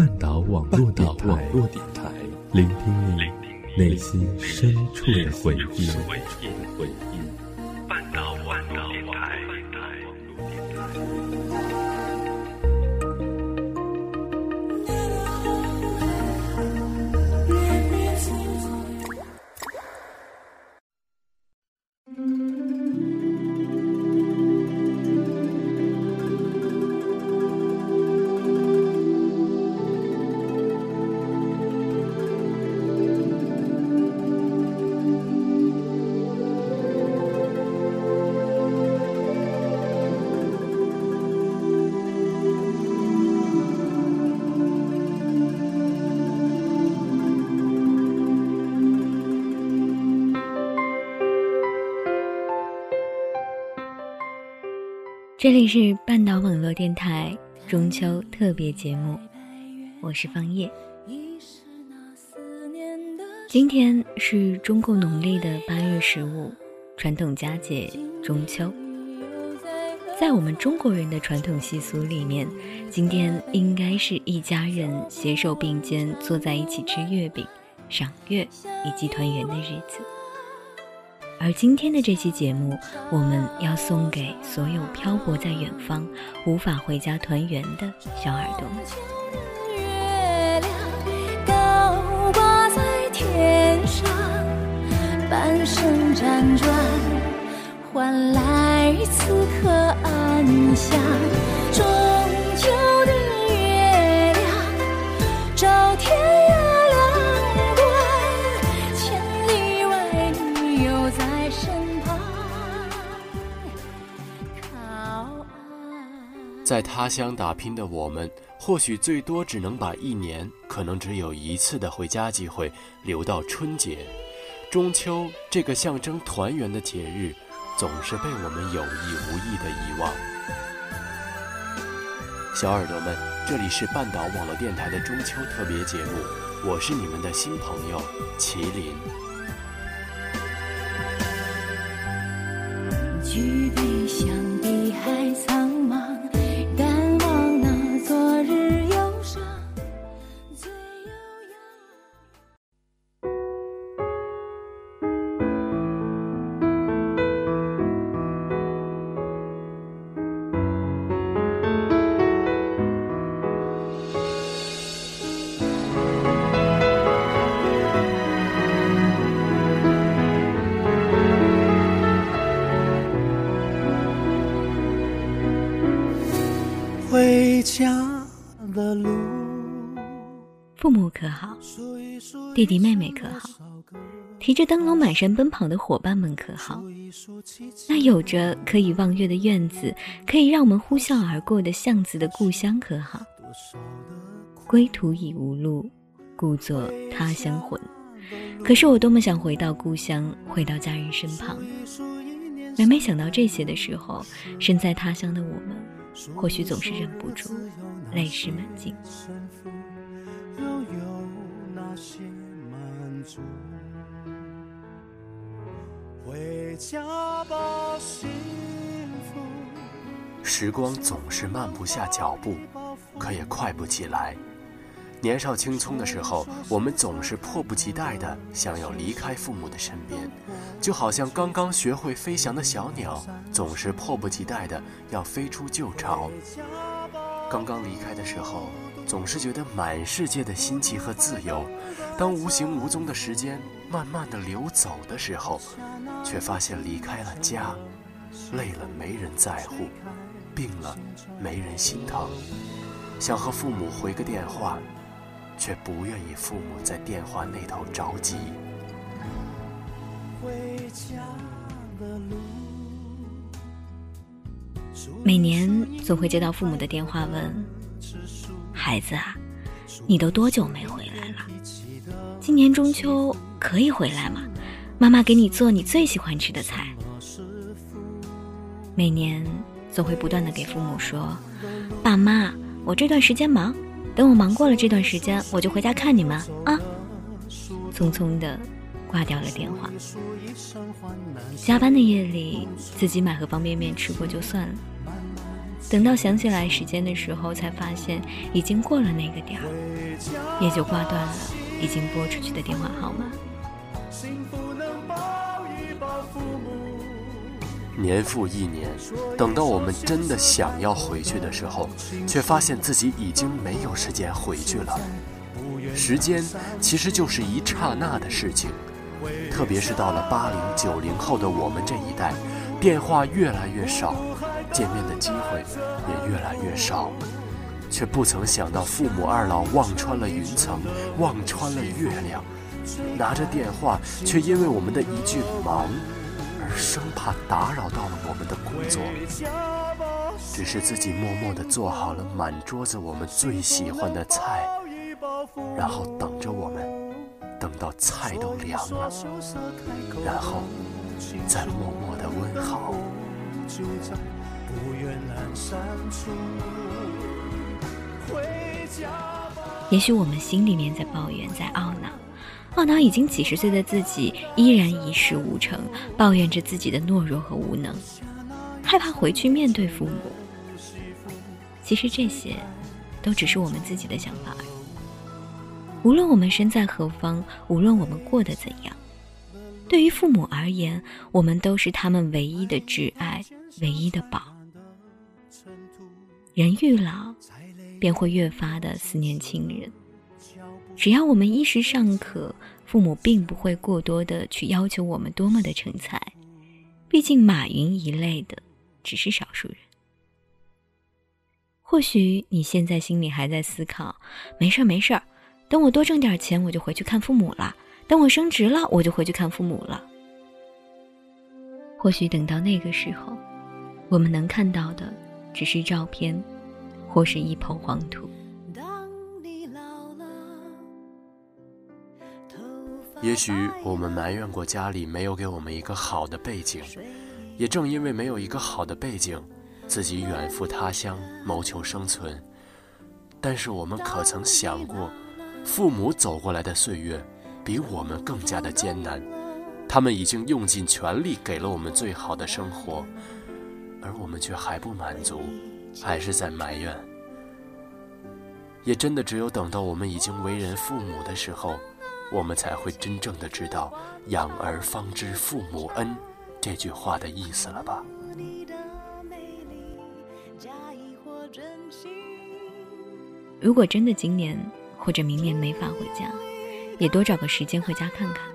半岛网络电台，聆听你内心深处的回忆。这里是半岛网络电台中秋特别节目，我是方叶。今天是中国农历的八月十五，传统佳节中秋。在我们中国人的传统习俗里面，今天应该是一家人携手并肩坐在一起吃月饼、赏月以及团圆的日子。而今天的这期节目，我们要送给所有漂泊在远方、无法回家团圆的小耳朵。半生辗转，换来此刻安详。在他乡打拼的我们，或许最多只能把一年可能只有一次的回家机会留到春节、中秋这个象征团圆的节日，总是被我们有意无意的遗忘。小耳朵们，这里是半岛网络电台的中秋特别节目，我是你们的新朋友麒麟。举杯向好？弟弟妹妹可好？提着灯笼满山奔跑的伙伴们可好？那有着可以望月的院子，可以让我们呼啸而过的巷子的故乡可好？归途已无路，故作他乡魂。可是我多么想回到故乡，回到家人身旁。每每想到这些的时候，身在他乡的我们。或许总是忍不住泪湿满襟。回家吧时光总是慢不下脚步，可也快不起来。年少青葱的时候，我们总是迫不及待的想要离开父母的身边，就好像刚刚学会飞翔的小鸟，总是迫不及待的要飞出旧巢。刚刚离开的时候，总是觉得满世界的新奇和自由；当无形无踪的时间慢慢的流走的时候，却发现离开了家，累了没人在乎，病了没人心疼，想和父母回个电话。却不愿意父母在电话那头着急。每年总会接到父母的电话，问：“孩子啊，你都多久没回来了？今年中秋可以回来吗？妈妈给你做你最喜欢吃的菜。”每年总会不断的给父母说：“爸妈，我这段时间忙。”等我忙过了这段时间，我就回家看你们啊！匆匆的挂掉了电话。加班的夜里，自己买盒方便面吃过就算了。等到想起来时间的时候，才发现已经过了那个点儿，也就挂断了已经拨出去的电话号码。年复一年，等到我们真的想要回去的时候，却发现自己已经没有时间回去了。时间其实就是一刹那的事情，特别是到了八零九零后的我们这一代，电话越来越少，见面的机会也越来越少，却不曾想到父母二老望穿了云层，望穿了月亮，拿着电话，却因为我们的一句忙。而生怕打扰到了我们的工作，只是自己默默地做好了满桌子我们最喜欢的菜，然后等着我们，等到菜都凉了，然后再默默地问好。也许我们心里面在抱怨，在懊恼。懊恼已经几十岁的自己依然一事无成，抱怨着自己的懦弱和无能，害怕回去面对父母。其实这些，都只是我们自己的想法而已。无论我们身在何方，无论我们过得怎样，对于父母而言，我们都是他们唯一的挚爱，唯一的宝。人愈老，便会越发的思念亲人。只要我们衣食尚可，父母并不会过多的去要求我们多么的成才。毕竟马云一类的只是少数人。或许你现在心里还在思考：没事儿没事儿，等我多挣点钱，我就回去看父母了；等我升职了，我就回去看父母了。或许等到那个时候，我们能看到的只是照片，或是一捧黄土。也许我们埋怨过家里没有给我们一个好的背景，也正因为没有一个好的背景，自己远赴他乡谋求生存。但是我们可曾想过，父母走过来的岁月比我们更加的艰难，他们已经用尽全力给了我们最好的生活，而我们却还不满足，还是在埋怨。也真的只有等到我们已经为人父母的时候。我们才会真正的知道“养儿方知父母恩”这句话的意思了吧？如果真的今年或者明年没法回家，也多找个时间回家看看。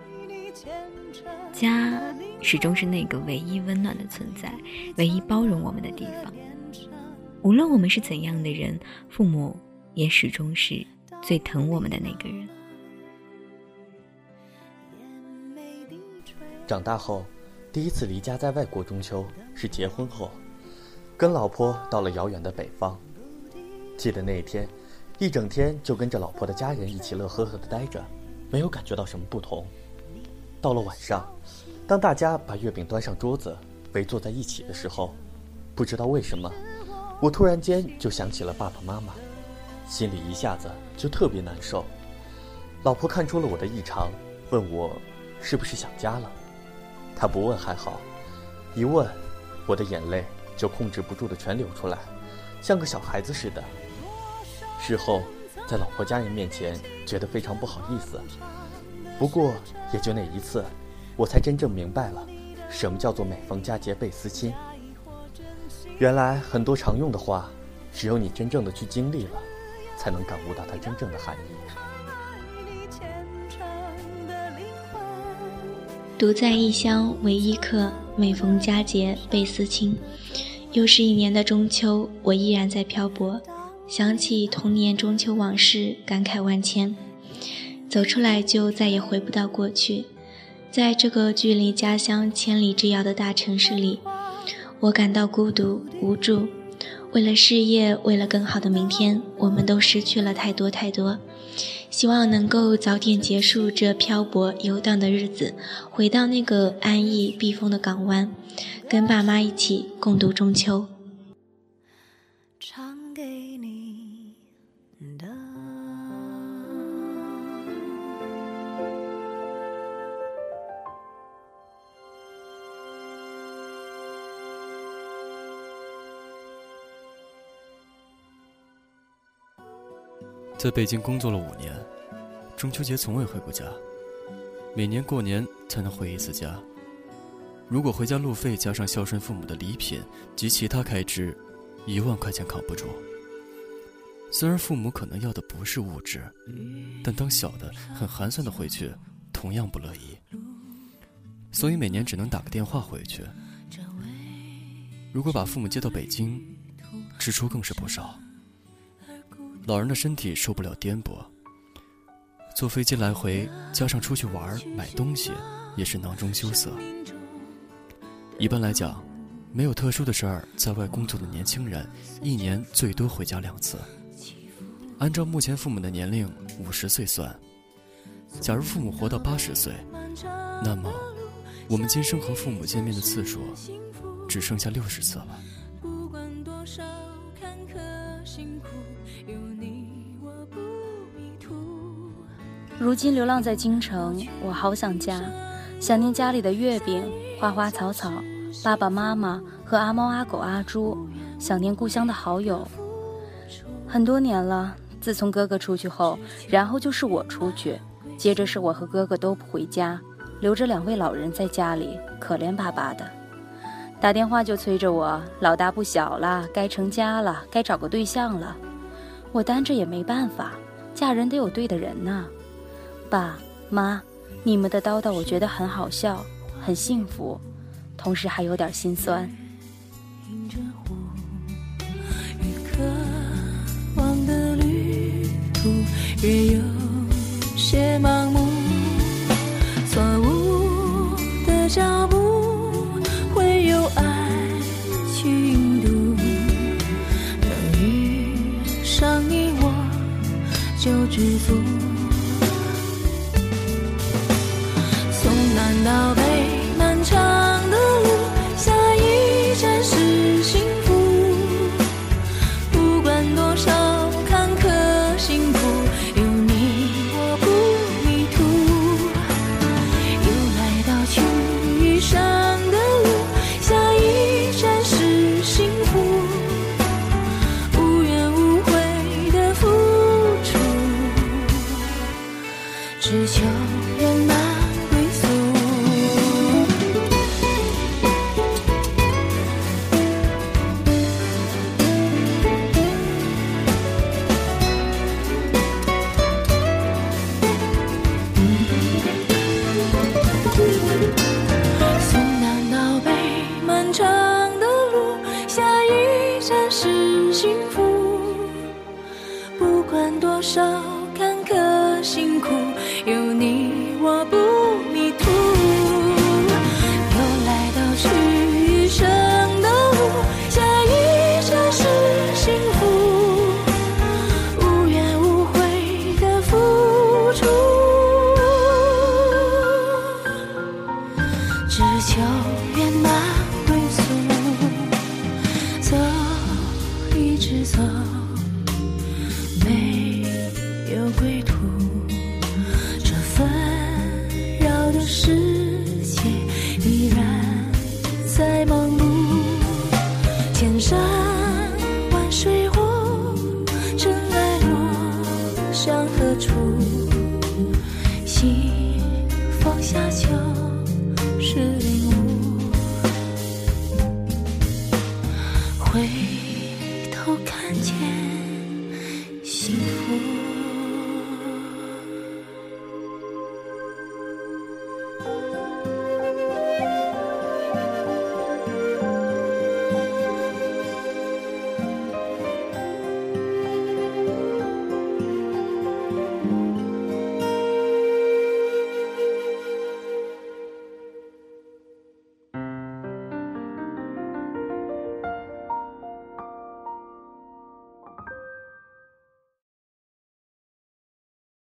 家始终是那个唯一温暖的存在，唯一包容我们的地方。无论我们是怎样的人，父母也始终是最疼我们的那个人。长大后，第一次离家在外过中秋是结婚后，跟老婆到了遥远的北方。记得那一天，一整天就跟着老婆的家人一起乐呵呵的待着，没有感觉到什么不同。到了晚上，当大家把月饼端上桌子，围坐在一起的时候，不知道为什么，我突然间就想起了爸爸妈妈，心里一下子就特别难受。老婆看出了我的异常，问我是不是想家了。她不问还好，一问，我的眼泪就控制不住的全流出来，像个小孩子似的。事后，在老婆家人面前，觉得非常不好意思。不过，也就那一次，我才真正明白了，什么叫做每逢佳节倍思亲。原来很多常用的话，只有你真正的去经历了，才能感悟到它真正的含义。独在异乡为异客，每逢佳节倍思亲。又是一年的中秋，我依然在漂泊，想起童年中秋往事，感慨万千。走出来就再也回不到过去，在这个距离家乡千里之遥的大城市里，我感到孤独无助。为了事业，为了更好的明天，我们都失去了太多太多。希望能够早点结束这漂泊游荡的日子，回到那个安逸避风的港湾，跟爸妈一起共度中秋。在北京工作了五年，中秋节从未回过家，每年过年才能回一次家。如果回家路费加上孝顺父母的礼品及其他开支，一万块钱扛不住。虽然父母可能要的不是物质，但当小的很寒酸的回去，同样不乐意。所以每年只能打个电话回去。如果把父母接到北京，支出更是不少。老人的身体受不了颠簸，坐飞机来回，加上出去玩买东西，也是囊中羞涩。一般来讲，没有特殊的事儿，在外工作的年轻人，一年最多回家两次。按照目前父母的年龄五十岁算，假如父母活到八十岁，那么我们今生和父母见面的次数，只剩下六十次了。如今流浪在京城，我好想家，想念家里的月饼。花花草草，爸爸妈妈和阿猫阿狗阿猪，想念故乡的好友。很多年了，自从哥哥出去后，然后就是我出去，接着是我和哥哥都不回家，留着两位老人在家里，可怜巴巴的。打电话就催着我，老大不小了，该成家了，该找个对象了。我单着也没办法，嫁人得有对的人呐。爸妈，你们的叨叨我觉得很好笑。很幸福，同时还有点心酸。渴望的旅途越有些盲目，